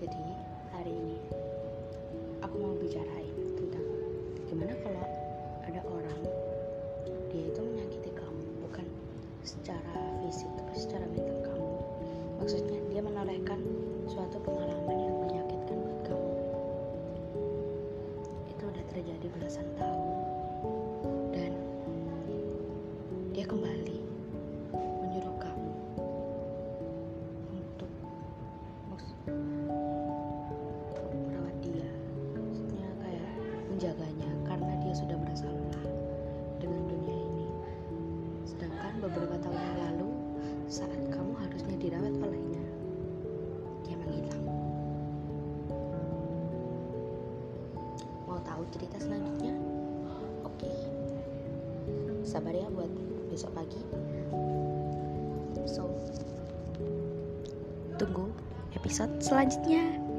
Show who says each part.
Speaker 1: Jadi hari ini aku mau bicarain tentang gimana kalau ada orang dia itu menyakiti kamu bukan secara fisik tapi secara mental kamu. Maksudnya dia menorehkan suatu pengalaman yang menyakitkan buat kamu. Itu udah terjadi belasan tahun dan dia kembali menyuruh kamu untuk maksudnya menjaganya karena dia sudah merasa lelah dengan dunia ini. Sedangkan beberapa tahun yang lalu saat kamu harusnya dirawat olehnya, dia menghilang. Mau tahu cerita selanjutnya? Oke. Sabar ya buat besok pagi. So, tunggu episode selanjutnya.